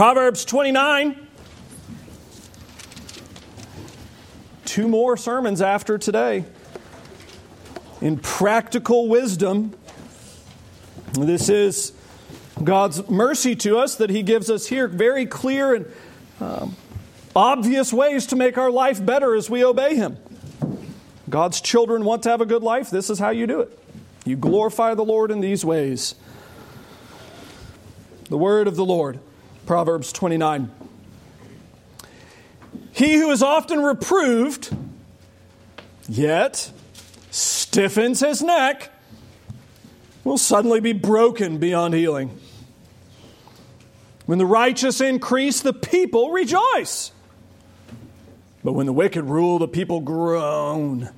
Proverbs 29. Two more sermons after today. In practical wisdom, this is God's mercy to us that He gives us here very clear and um, obvious ways to make our life better as we obey Him. God's children want to have a good life. This is how you do it. You glorify the Lord in these ways. The word of the Lord, Proverbs 29. He who is often reproved, yet stiffens his neck, will suddenly be broken beyond healing. When the righteous increase, the people rejoice. But when the wicked rule, the people groan.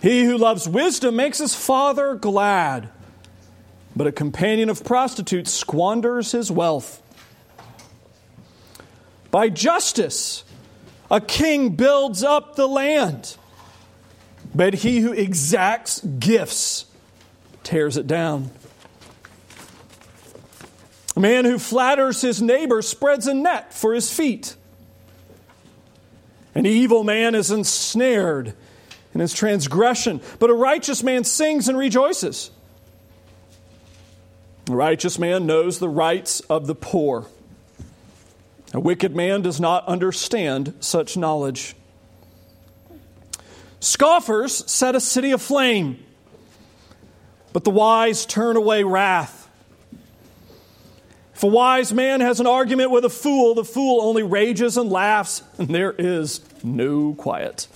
He who loves wisdom makes his father glad, but a companion of prostitutes squanders his wealth. By justice, a king builds up the land, but he who exacts gifts tears it down. A man who flatters his neighbor spreads a net for his feet. An evil man is ensnared in his transgression, but a righteous man sings and rejoices. A righteous man knows the rights of the poor. A wicked man does not understand such knowledge. Scoffers set a city aflame, but the wise turn away wrath. If a wise man has an argument with a fool, the fool only rages and laughs, and there is no quiet.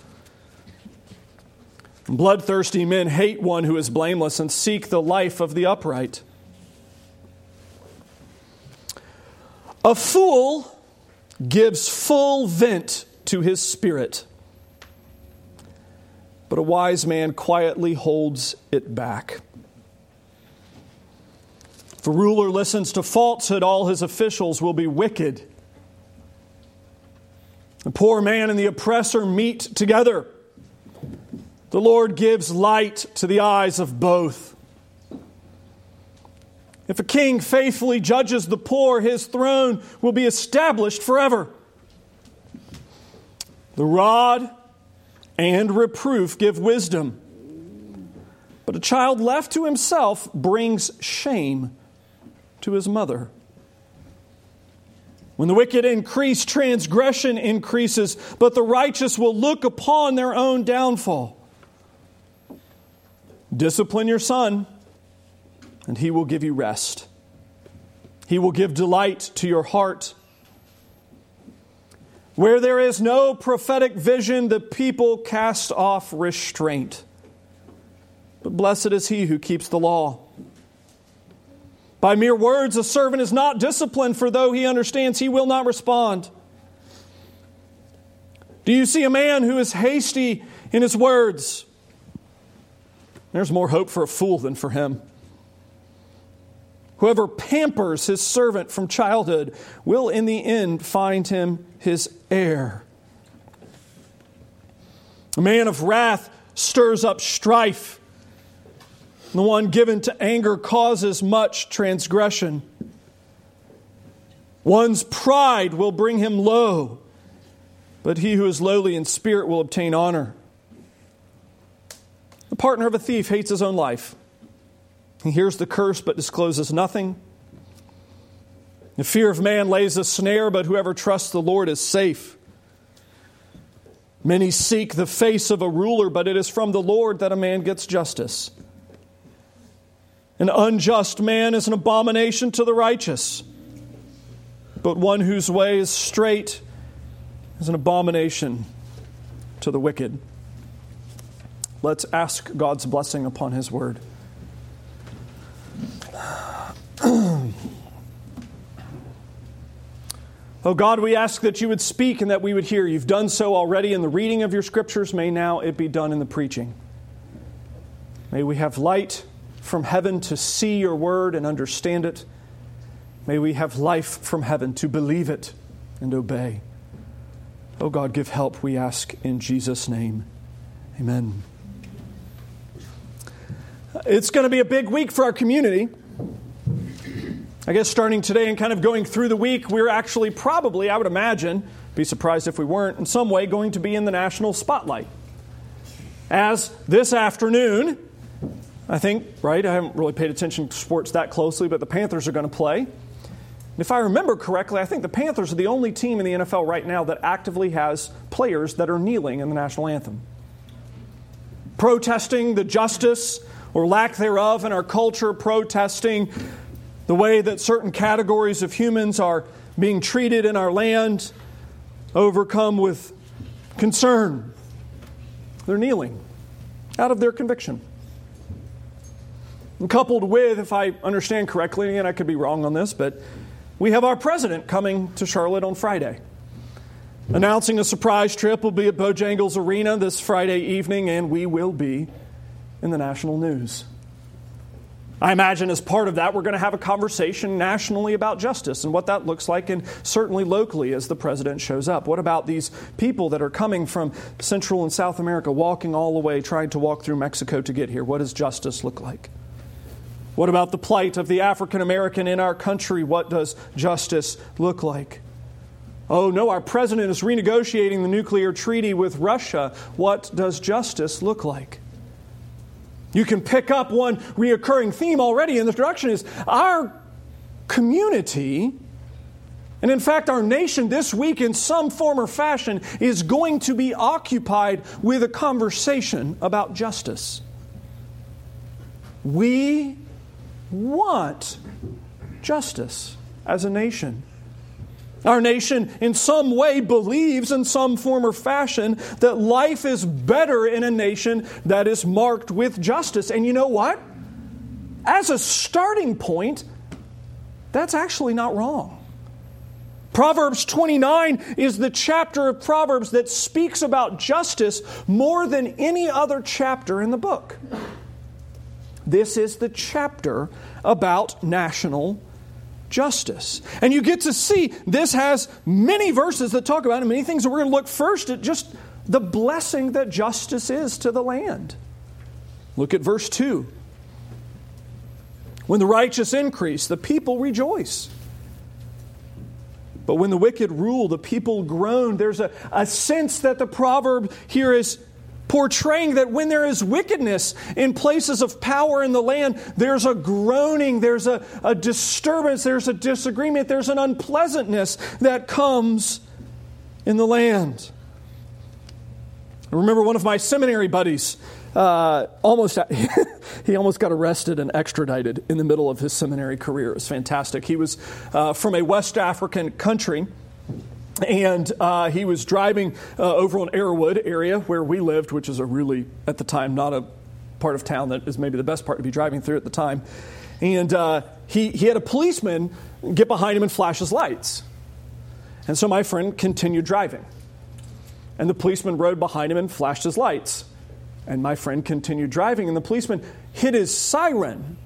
Bloodthirsty men hate one who is blameless and seek the life of the upright. A fool gives full vent to his spirit, but a wise man quietly holds it back. If a ruler listens to falsehood, all his officials will be wicked. The poor man and the oppressor meet together. The Lord gives light to the eyes of both. If a king faithfully judges the poor, his throne will be established forever. The rod and reproof give wisdom, but a child left to himself brings shame to his mother. When the wicked increase, transgression increases, but the righteous will look upon their own downfall. Discipline your son, and he will give you rest. He will give delight to your heart. Where there is no prophetic vision, the people cast off restraint. But blessed is he who keeps the law. By mere words, a servant is not disciplined, for though he understands, he will not respond. Do you see a man who is hasty in his words? There's more hope for a fool than for him. Whoever pampers his servant from childhood will in the end find him his heir. A man of wrath stirs up strife. The one given to anger causes much transgression. One's pride will bring him low, but he who is lowly in spirit will obtain honor. The partner of a thief hates his own life. He hears the curse but discloses nothing. The fear of man lays a snare, but whoever trusts the Lord is safe. Many seek the face of a ruler, but it is from the Lord that a man gets justice. An unjust man is an abomination to the righteous, but one whose way is straight is an abomination to the wicked. Let's ask God's blessing upon His word. Oh God, we ask that you would speak and that we would hear. You've done so already in the reading of your scriptures. May now it be done in the preaching. May we have light from heaven to see your word and understand it. May we have life from heaven to believe it and obey. Oh God, give help, we ask in Jesus' name. Amen. It's going to be a big week for our community. I guess starting today and kind of going through the week, we're actually probably, I would imagine, be surprised if we weren't, in some way going to be in the national spotlight. As this afternoon, I think, right, I haven't really paid attention to sports that closely, but the Panthers are going to play. If I remember correctly, I think the Panthers are the only team in the NFL right now that actively has players that are kneeling in the national anthem. Protesting the justice or lack thereof in our culture, protesting the way that certain categories of humans are being treated in our land, overcome with concern. They're kneeling out of their conviction. And coupled with, if I understand correctly, and I could be wrong on this, but we have our president coming to Charlotte on Friday. Announcing a surprise trip will be at Bojangles Arena this Friday evening, and we will be in the national news. I imagine as part of that, we're going to have a conversation nationally about justice and what that looks like, and certainly locally as the president shows up. What about these people that are coming from Central and South America, walking all the way, trying to walk through Mexico to get here? What does justice look like? What about the plight of the African American in our country? What does justice look like? Oh, no, our president is renegotiating the nuclear treaty with Russia. What does justice look like? You can pick up one reoccurring theme already in this direction is our community, and in fact, our nation this week, in some form or fashion, is going to be occupied with a conversation about justice. We want justice as a nation. Our nation, in some way, believes in some form or fashion that life is better in a nation that is marked with justice. And you know what? As a starting point, that's actually not wrong. Proverbs 29 is the chapter of Proverbs that speaks about justice more than any other chapter in the book. This is the chapter about national justice. And you get to see this has many verses that talk about it, many things that we're going to look first at just the blessing that justice is to the land. Look at verse 2. When the righteous increase, the people rejoice. But when the wicked rule, the people groan. There's a, a sense that the proverb here is portraying that when there is wickedness in places of power in the land, there's a groaning, there's a, a disturbance, there's a disagreement, there's an unpleasantness that comes in the land. I remember one of my seminary buddies. Uh, almost he almost got arrested and extradited in the middle of his seminary career. It was fantastic. He was uh, from a West African country and uh, he was driving uh, over on Arrowood area where we lived, which is a really, at the time, not a part of town that is maybe the best part to be driving through at the time. And uh, he, he had a policeman get behind him and flash his lights. And so my friend continued driving. And the policeman rode behind him and flashed his lights. And my friend continued driving. And the policeman hit his siren.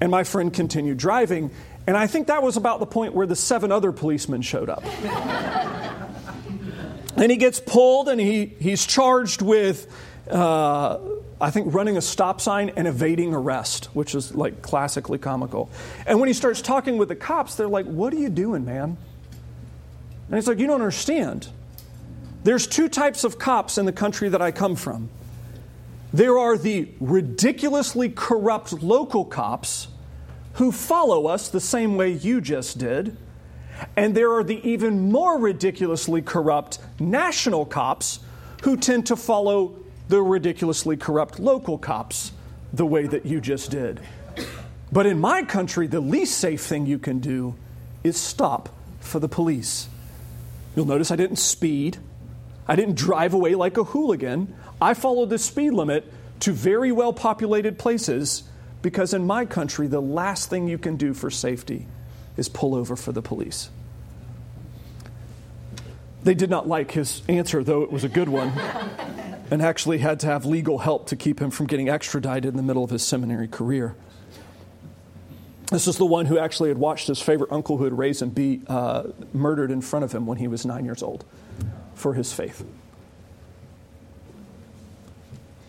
And my friend continued driving. And I think that was about the point where the seven other policemen showed up. and he gets pulled and he, he's charged with, uh, I think, running a stop sign and evading arrest, which is like classically comical. And when he starts talking with the cops, they're like, What are you doing, man? And he's like, You don't understand. There's two types of cops in the country that I come from. There are the ridiculously corrupt local cops who follow us the same way you just did. And there are the even more ridiculously corrupt national cops who tend to follow the ridiculously corrupt local cops the way that you just did. But in my country, the least safe thing you can do is stop for the police. You'll notice I didn't speed, I didn't drive away like a hooligan. I followed the speed limit to very well populated places because in my country, the last thing you can do for safety is pull over for the police. They did not like his answer, though it was a good one, and actually had to have legal help to keep him from getting extradited in the middle of his seminary career. This is the one who actually had watched his favorite uncle who had raised him be uh, murdered in front of him when he was nine years old for his faith.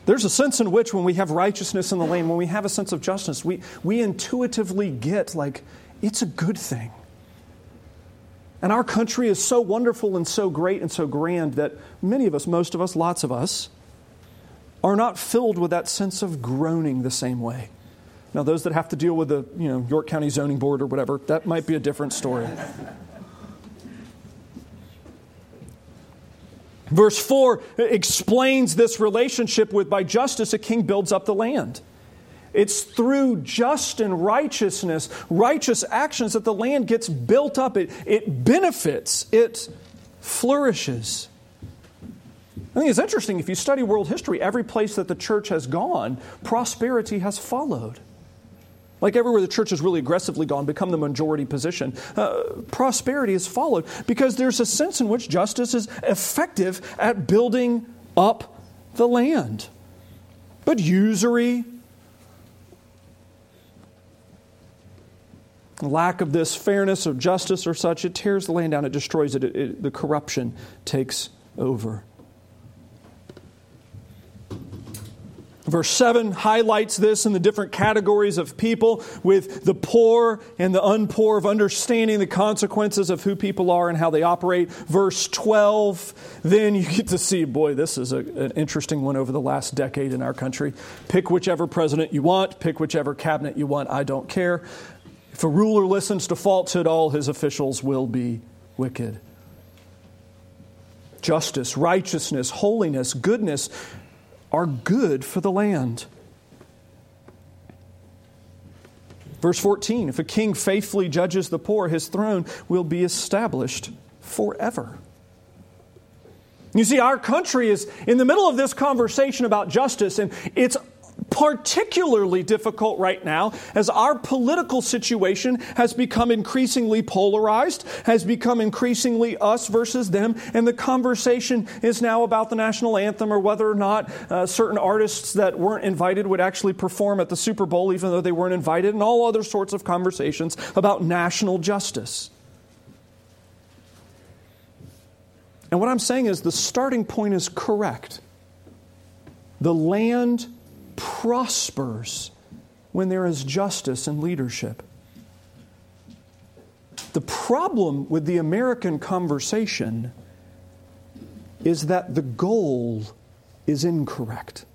There's a sense in which, when we have righteousness in the lane, when we have a sense of justice, we, we intuitively get like it's a good thing. And our country is so wonderful and so great and so grand that many of us, most of us, lots of us, are not filled with that sense of groaning the same way. Now, those that have to deal with the you know, York County Zoning Board or whatever, that might be a different story. Verse 4 explains this relationship with by justice a king builds up the land. It's through just and righteousness, righteous actions, that the land gets built up. It, it benefits, it flourishes. I think it's interesting if you study world history, every place that the church has gone, prosperity has followed. Like everywhere the church has really aggressively gone, become the majority position, uh, prosperity has followed because there's a sense in which justice is effective at building up the land. But usury, lack of this fairness or justice or such, it tears the land down, it destroys it, it, it the corruption takes over. Verse 7 highlights this in the different categories of people, with the poor and the unpoor, of understanding the consequences of who people are and how they operate. Verse 12, then you get to see, boy, this is a, an interesting one over the last decade in our country. Pick whichever president you want, pick whichever cabinet you want, I don't care. If a ruler listens to falsehood, all his officials will be wicked. Justice, righteousness, holiness, goodness are good for the land. Verse 14 If a king faithfully judges the poor, his throne will be established forever. You see, our country is in the middle of this conversation about justice, and it's particularly difficult right now as our political situation has become increasingly polarized, has become increasingly us versus them, and the conversation is now about the national anthem or whether or not uh, certain artists that weren't invited would actually perform at the Super Bowl even though they weren't invited, and all other sorts of conversations about national justice. And what I'm saying is the starting point is correct. The land prospers when there is justice and leadership. The problem with the American conversation is that the goal is incorrect.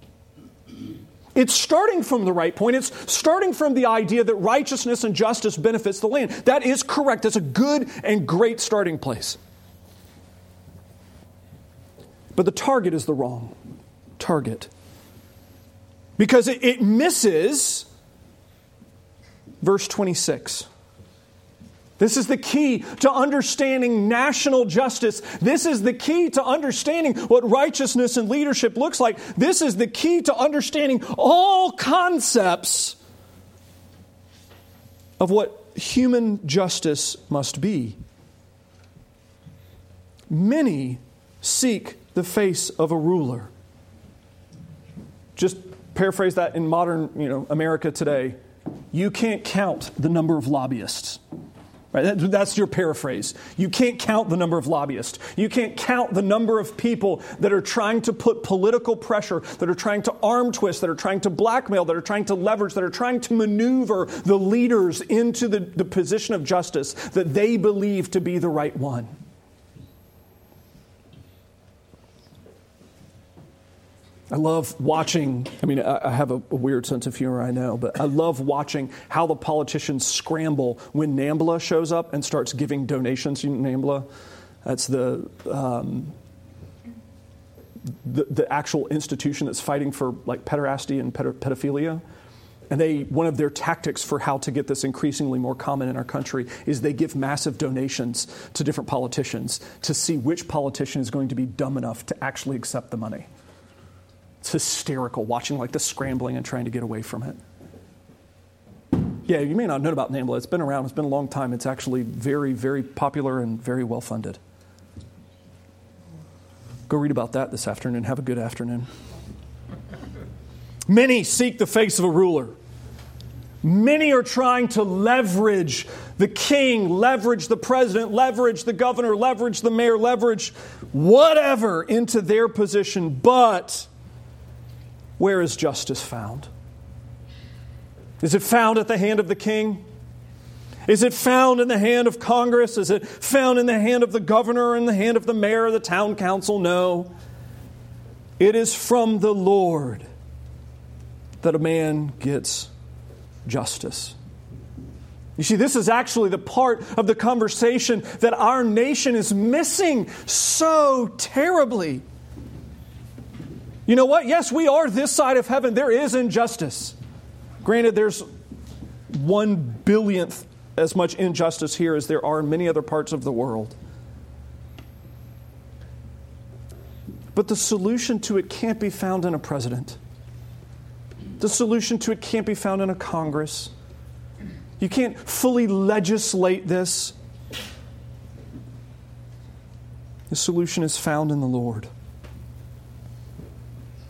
It's starting from the right point. It's starting from the idea that righteousness and justice benefits the land. That is correct. That's a good and great starting place. But the target is the wrong target because it, it misses verse 26. This is the key to understanding national justice. This is the key to understanding what righteousness and leadership looks like. This is the key to understanding all concepts of what human justice must be. Many seek the face of a ruler. Just paraphrase that in modern you know, America today, you can't count the number of lobbyists. Right? That, that's your paraphrase. You can't count the number of lobbyists. You can't count the number of people that are trying to put political pressure, that are trying to arm twist, that are trying to blackmail, that are trying to leverage, that are trying to maneuver the leaders into the, the position of justice that they believe to be the right one. I love watching, I mean, I have a, weird sense of humor, I know, but I love watching how the politicians scramble when NAMBLA shows up and starts giving donations. Know NAMBLA? That's the, um, the, the, actual institution that's fighting for like pederasty and pedophilia. And they, one of their tactics for how to get this increasingly more common in our country is they give massive donations to different politicians to see which politician is going to be dumb enough to actually accept the money. It's hysterical watching like the scrambling and trying to get away from it. Yeah, you may not know about NAMBLA. It's been around, it's been a long time. It's actually very, very popular and very well funded. Go read about that this afternoon. Have a good afternoon. Many seek the face of a ruler. Many are trying to leverage the king, leverage the president, leverage the governor, leverage the mayor, leverage whatever into their position, but where is justice found? Is it found at the hand of the king? Is it found in the hand of Congress? Is it found in the hand of the governor, in the hand of the mayor, or the town council? No. It is from the Lord that a man gets justice. You see, this is actually the part of the conversation that our nation is missing so terribly. You know what? Yes, we are this side of heaven. There is injustice. Granted, there's one billionth as much injustice here as there are in many other parts of the world. But the solution to it can't be found in a president. The solution to it can't be found in a Congress. You can't fully legislate this. The solution is found in the Lord.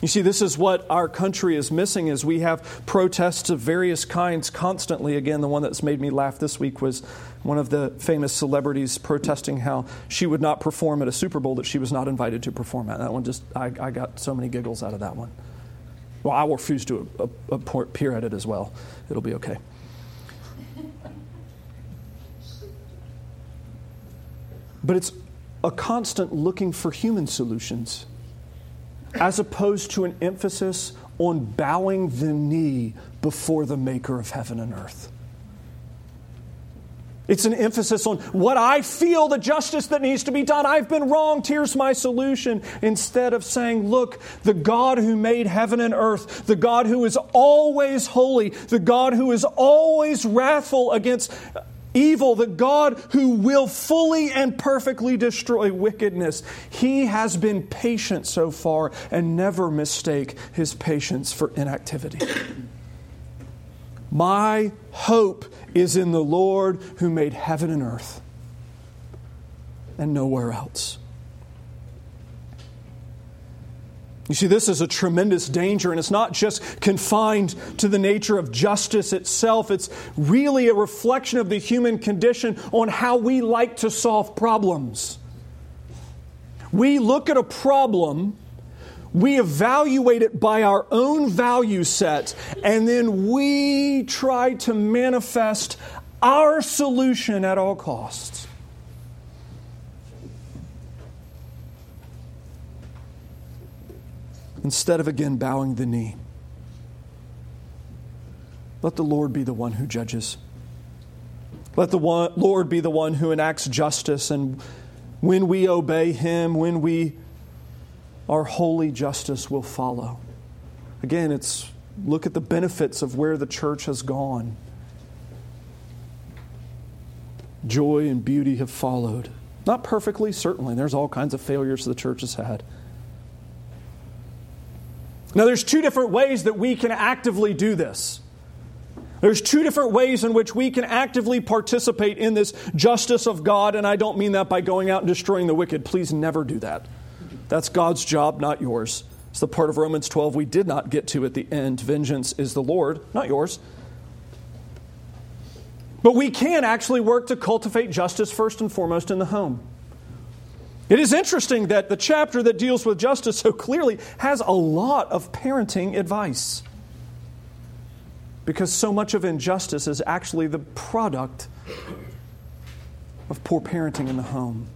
You see, this is what our country is missing is we have protests of various kinds constantly. Again, the one that's made me laugh this week was one of the famous celebrities protesting how she would not perform at a Super Bowl that she was not invited to perform at. That one just, I, I got so many giggles out of that one. Well, I will refuse to appear at it as well. It'll be okay. But it's a constant looking for human solutions as opposed to an emphasis on bowing the knee before the maker of heaven and earth. It's an emphasis on what I feel the justice that needs to be done. I've been wronged. Here's my solution. Instead of saying, Look, the God who made heaven and earth, the God who is always holy, the God who is always wrathful against evil, the God who will fully and perfectly destroy wickedness. He has been patient so far and never mistake his patience for inactivity. My hope is in the Lord who made heaven and earth and nowhere else. You see, this is a tremendous danger, and it's not just confined to the nature of justice itself. It's really a reflection of the human condition on how we like to solve problems. We look at a problem, we evaluate it by our own value set, and then we try to manifest our solution at all costs. Instead of again bowing the knee. Let the Lord be the one who judges. Let the one, Lord be the one who enacts justice. And when we obey Him, when we our holy justice will follow. Again, it's look at the benefits of where the church has gone. Joy and beauty have followed. Not perfectly, certainly. There's all kinds of failures the church has had. Now, there's two different ways that we can actively do this. There's two different ways in which we can actively participate in this justice of God, and I don't mean that by going out and destroying the wicked. Please never do that. That's God's job, not yours. It's the part of Romans 12 we did not get to at the end. Vengeance is the Lord, not yours. But we can actually work to cultivate justice first and foremost in the home. It is interesting that the chapter that deals with justice so clearly has a lot of parenting advice. Because so much of injustice is actually the product of poor parenting in the home.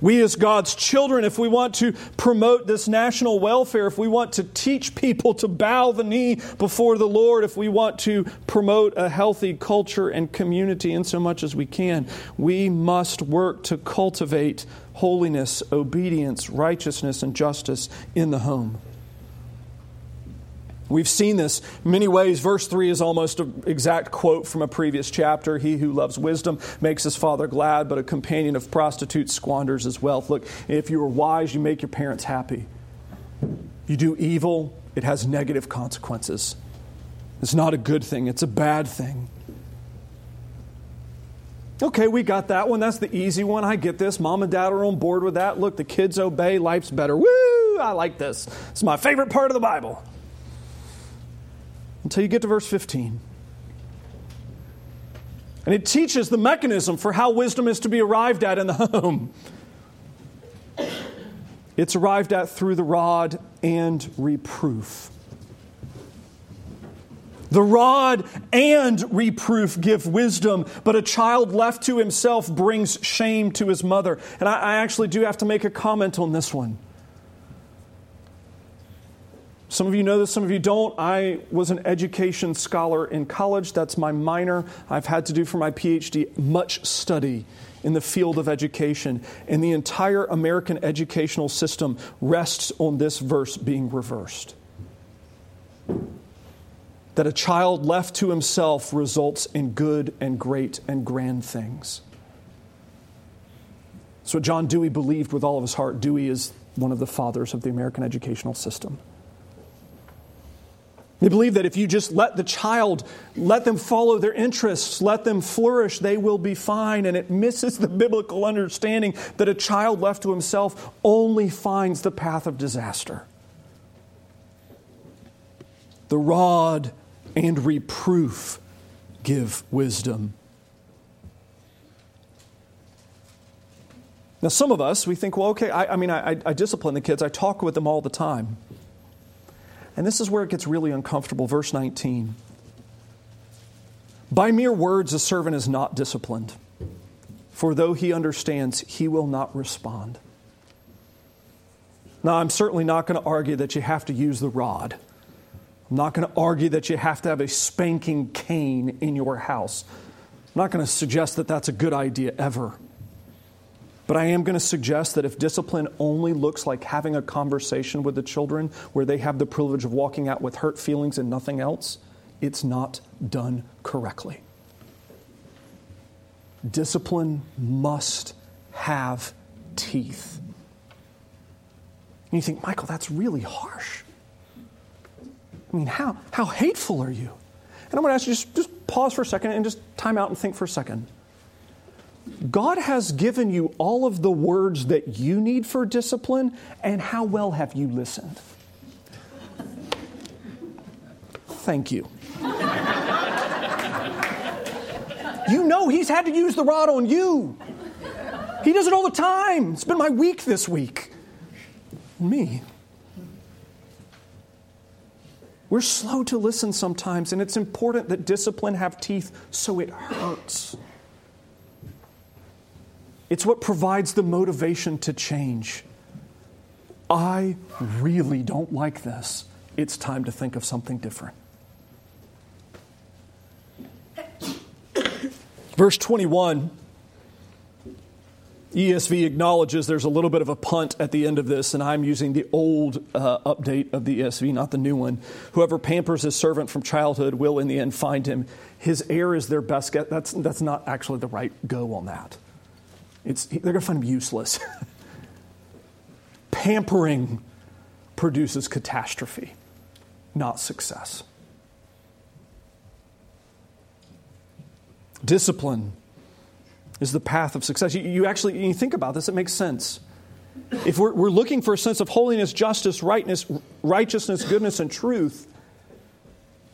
We, as God's children, if we want to promote this national welfare, if we want to teach people to bow the knee before the Lord, if we want to promote a healthy culture and community in so much as we can, we must work to cultivate holiness, obedience, righteousness, and justice in the home. We've seen this many ways. Verse 3 is almost an exact quote from a previous chapter. He who loves wisdom makes his father glad, but a companion of prostitutes squanders his wealth. Look, if you are wise, you make your parents happy. You do evil, it has negative consequences. It's not a good thing, it's a bad thing. Okay, we got that one. That's the easy one. I get this. Mom and dad are on board with that. Look, the kids obey, life's better. Woo! I like this. It's my favorite part of the Bible until you get to verse 15. And it teaches the mechanism for how wisdom is to be arrived at in the home. It's arrived at through the rod and reproof. The rod and reproof give wisdom, but a child left to himself brings shame to his mother. And I, I actually do have to make a comment on this one. Some of you know this, some of you don't. I was an education scholar in college. That's my minor. I've had to do for my PhD much study in the field of education. And the entire American educational system rests on this verse being reversed. That a child left to himself results in good and great and grand things. What John Dewey believed with all of his heart. Dewey is one of the fathers of the American educational system. They believe that if you just let the child, let them follow their interests, let them flourish, they will be fine. And it misses the biblical understanding that a child left to himself only finds the path of disaster. The rod and reproof give wisdom. Now, some of us, we think, well, okay, I, I mean, I, I discipline the kids, I talk with them all the time. And this is where it gets really uncomfortable. Verse 19. By mere words, a servant is not disciplined, for though he understands, he will not respond. Now, I'm certainly not going to argue that you have to use the rod. I'm not going to argue that you have to have a spanking cane in your house. I'm not going to suggest that that's a good idea ever. But I am going to suggest that if discipline only looks like having a conversation with the children where they have the privilege of walking out with hurt feelings and nothing else, it's not done correctly. Discipline must have teeth. And you think, Michael, that's really harsh. I mean, how, how hateful are you? And I'm going to ask you just, just pause for a second and just time out and think for a second. God has given you all of the words that you need for discipline, and how well have you listened? Thank you. you know He's had to use the rod on you. He does it all the time. It's been my week this week. Me. We're slow to listen sometimes, and it's important that discipline have teeth so it hurts. It's what provides the motivation to change. I really don't like this. It's time to think of something different. Verse 21, ESV acknowledges there's a little bit of a punt at the end of this, and I'm using the old uh, update of the ESV, not the new one. Whoever pampers his servant from childhood will in the end find him. His heir is their best get. That's, that's not actually the right go on that. It's, they're going to find him useless. Pampering produces catastrophe, not success. Discipline is the path of success. You, you actually you think about this, it makes sense. If we're, we're looking for a sense of holiness, justice, rightness, righteousness, goodness, and truth,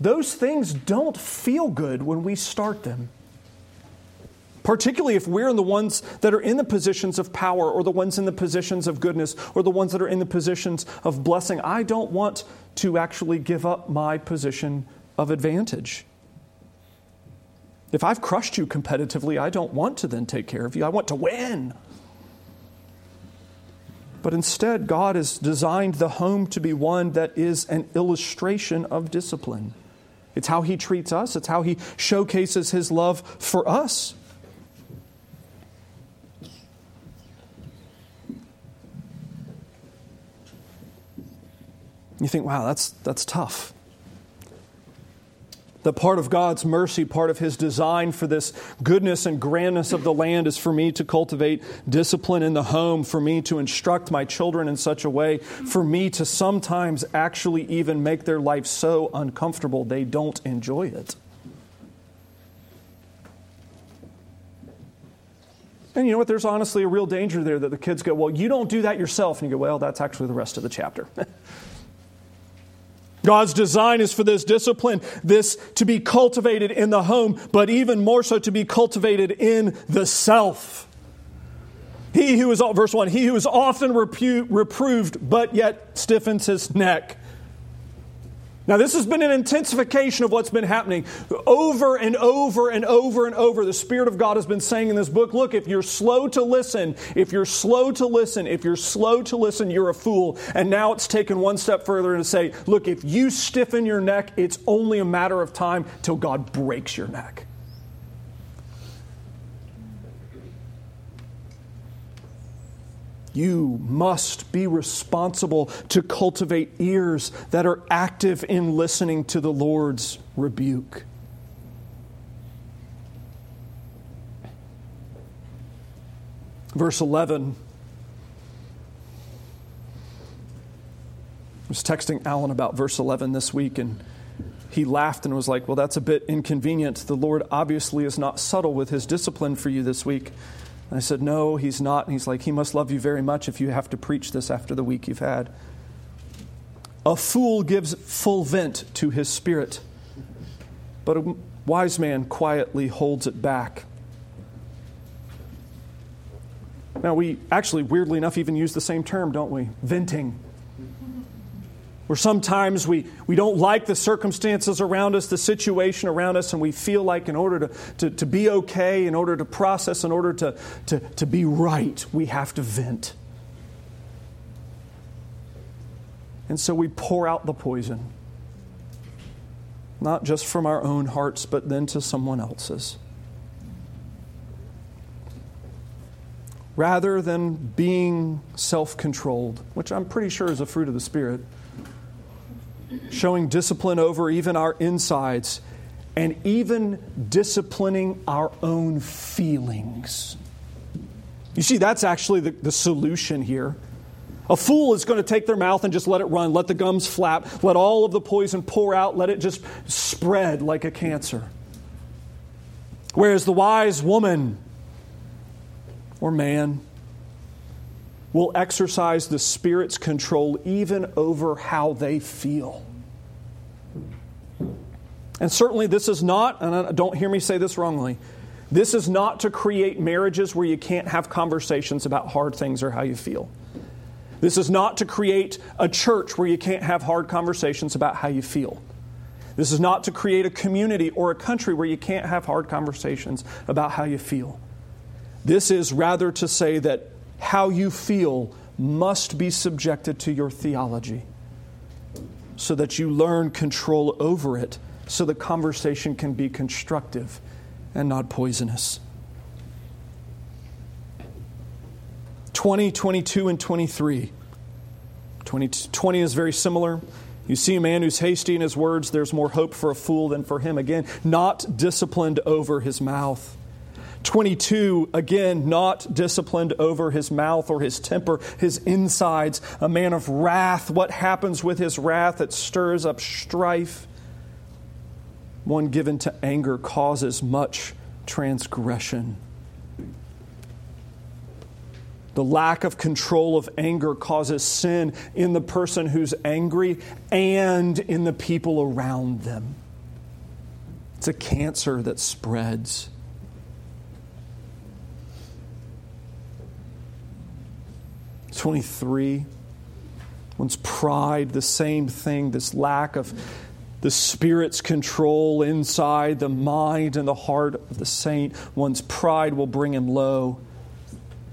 those things don't feel good when we start them particularly if we're in the ones that are in the positions of power or the ones in the positions of goodness or the ones that are in the positions of blessing. I don't want to actually give up my position of advantage. If I've crushed you competitively, I don't want to then take care of you. I want to win. But instead, God has designed the home to be one that is an illustration of discipline. It's how He treats us, it's how He showcases His love for us. You think, wow, that's, that's tough. The part of God's mercy, part of His design for this goodness and grandness of the land is for me to cultivate discipline in the home, for me to instruct my children in such a way, for me to sometimes actually even make their life so uncomfortable they don't enjoy it. And you know what? There's honestly a real danger there that the kids go, Well, you don't do that yourself. And you go, Well, that's actually the rest of the chapter. God's design is for this discipline, this to be cultivated in the home, but even more so to be cultivated in the self. He who is, verse 1, he who is often reproved, but yet stiffens his neck. Now, this has been an intensification of what's been happening over and over and over and over. The Spirit of God has been saying in this book look, if you're slow to listen, if you're slow to listen, if you're slow to listen, you're a fool. And now it's taken one step further to say, look, if you stiffen your neck, it's only a matter of time till God breaks your neck. You must be responsible to cultivate ears that are active in listening to the Lord's rebuke. Verse 11. I was texting Alan about verse 11 this week, and he laughed and was like, Well, that's a bit inconvenient. The Lord obviously is not subtle with his discipline for you this week. And I said, No, he's not. And he's like, He must love you very much if you have to preach this after the week you've had. A fool gives full vent to his spirit, but a wise man quietly holds it back. Now, we actually, weirdly enough, even use the same term, don't we? Venting. Where sometimes we, we don't like the circumstances around us, the situation around us, and we feel like in order to, to, to be okay, in order to process, in order to, to, to be right, we have to vent. And so we pour out the poison, not just from our own hearts, but then to someone else's. Rather than being self controlled, which I'm pretty sure is a fruit of the Spirit showing discipline over even our insides, and even disciplining our own feelings. You see, that's actually the, the solution here. A fool is going to take their mouth and just let it run, let the gums flap, let all of the poison pour out, let it just spread like a cancer. Whereas the wise woman or man will exercise the Spirit's control even over how they feel. And certainly, this is not, and don't hear me say this wrongly, this is not to create marriages where you can't have conversations about hard things or how you feel. This is not to create a church where you can't have hard conversations about how you feel. This is not to create a community or a country where you can't have hard conversations about how you feel. This is rather to say that how you feel must be subjected to your theology so that you learn control over it so the conversation can be constructive and not poisonous. 20, 22, and 23. 20, 20 is very similar. You see a man who's hasty in his words, there's more hope for a fool than for him. Again, not disciplined over his mouth. 22, again, not disciplined over his mouth or his temper, his insides, a man of wrath. What happens with his wrath? It stirs up strife. One given to anger causes much transgression. The lack of control of anger causes sin in the person who's angry and in the people around them. It's a cancer that spreads. 23. One's pride, the same thing, this lack of the Spirit's control inside the mind and the heart of the saint. One's pride will bring him low.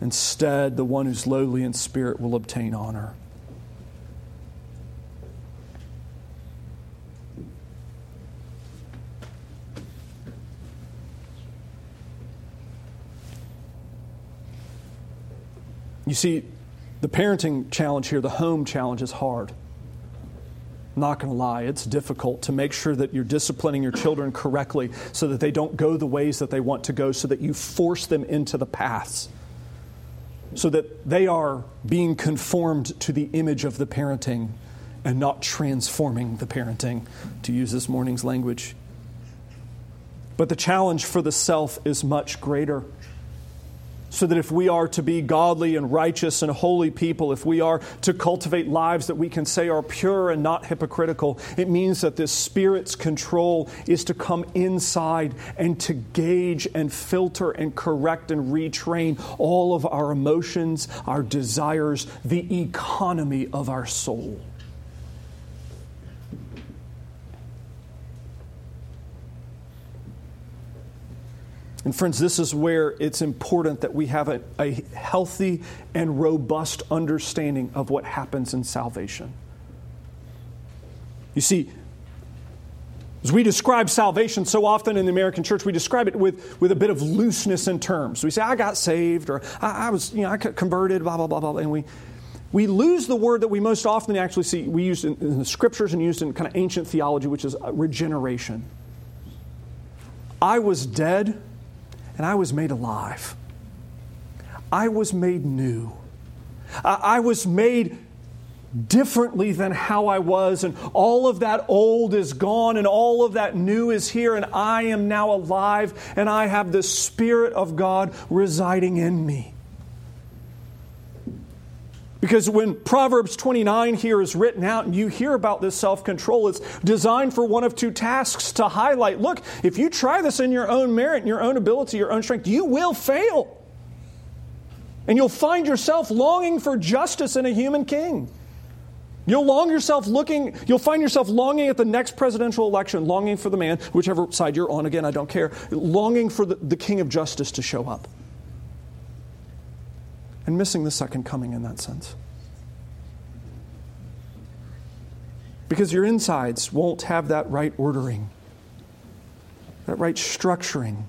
Instead, the one who's lowly in spirit will obtain honor. You see, the parenting challenge here, the home challenge, is hard. Not going to lie, it's difficult to make sure that you're disciplining your children correctly so that they don't go the ways that they want to go, so that you force them into the paths, so that they are being conformed to the image of the parenting and not transforming the parenting, to use this morning's language. But the challenge for the self is much greater so that if we are to be godly and righteous and holy people, if we are to cultivate lives that we can say are pure and not hypocritical, it means that this Spirit's control is to come inside and to gauge and filter and correct and retrain all of our emotions, our desires, the economy of our soul. And, friends, this is where it's important that we have a, a healthy and robust understanding of what happens in salvation. You see, as we describe salvation so often in the American church, we describe it with, with a bit of looseness in terms. We say, I got saved, or I, I was, you know, I converted, blah, blah, blah, blah. And we, we lose the word that we most often actually see, we use in, in the scriptures and used in kind of ancient theology, which is regeneration. I was dead and I was made alive. I was made new. I, was made differently than how I was, and all of that old is gone, and all of that new is here, and I am now alive, and I have the Spirit of God residing in me. Because when Proverbs 29 here is written out and you hear about this self control, it's designed for one of two tasks to highlight look, if you try this in your own merit, your own ability, your own strength, you will fail. And you'll find yourself longing for justice in a human king. You'll long yourself looking, you'll find yourself longing at the next presidential election, longing for the man, whichever side you're on, again, I don't care, longing for the, the king of justice to show up. And missing the second coming in that sense. Because your insides won't have that right ordering, that right structuring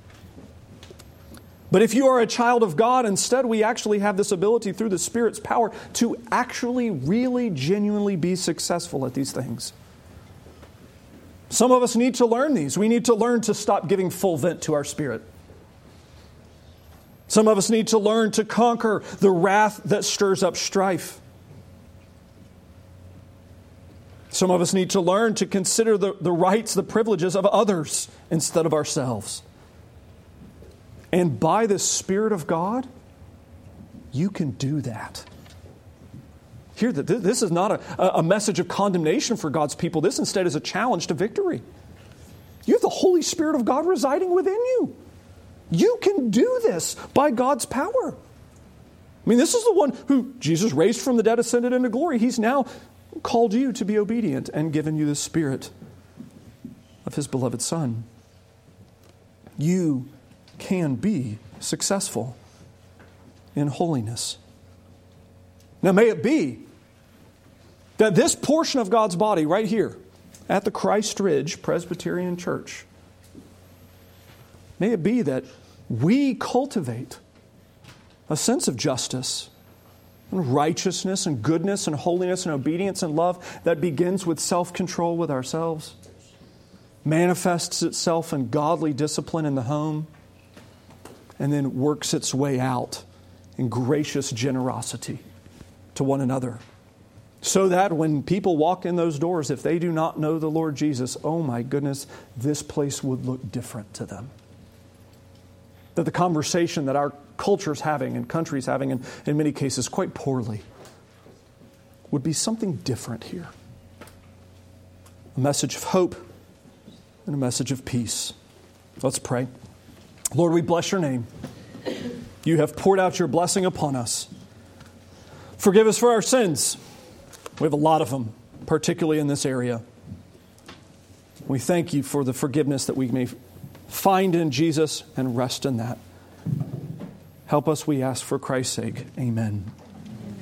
but if you are a child of God, instead, we actually have this ability through the Spirit's power to actually, really, genuinely be successful at these things. Some of us need to learn these. We need to learn to stop giving full vent to our spirit. Some of us need to learn to conquer the wrath that stirs up strife. Some of us need to learn to consider the, the rights, the privileges of others instead of ourselves. And by the Spirit of God, you can do that. Here, this is not a, a message of condemnation for God's people. This instead is a challenge to victory. You have the Holy Spirit of God residing within you. You can do this by God's power. I mean, this is the one who Jesus raised from the dead, ascended into glory. He's now called you to be obedient and given you the Spirit of His beloved Son. You can be successful in holiness. Now, may it be that this portion of God's body, right here at the Christ Ridge Presbyterian Church, may it be that we cultivate a sense of justice and righteousness and goodness and holiness and obedience and love that begins with self control with ourselves, manifests itself in godly discipline in the home and then works its way out in gracious generosity to one another. So that when people walk in those doors, if they do not know the Lord Jesus, oh my goodness, this place would look different to them. That the conversation that our culture is having and countries having, and in many cases quite poorly, would be something different here. A message of hope and a message of peace. Let's pray. Lord, we bless your name. You have poured out your blessing upon us. Forgive us for our sins. We have a lot of them, particularly in this area. We thank you for the forgiveness that we may find in Jesus and rest in that. Help us, we ask, for Christ's sake. Amen.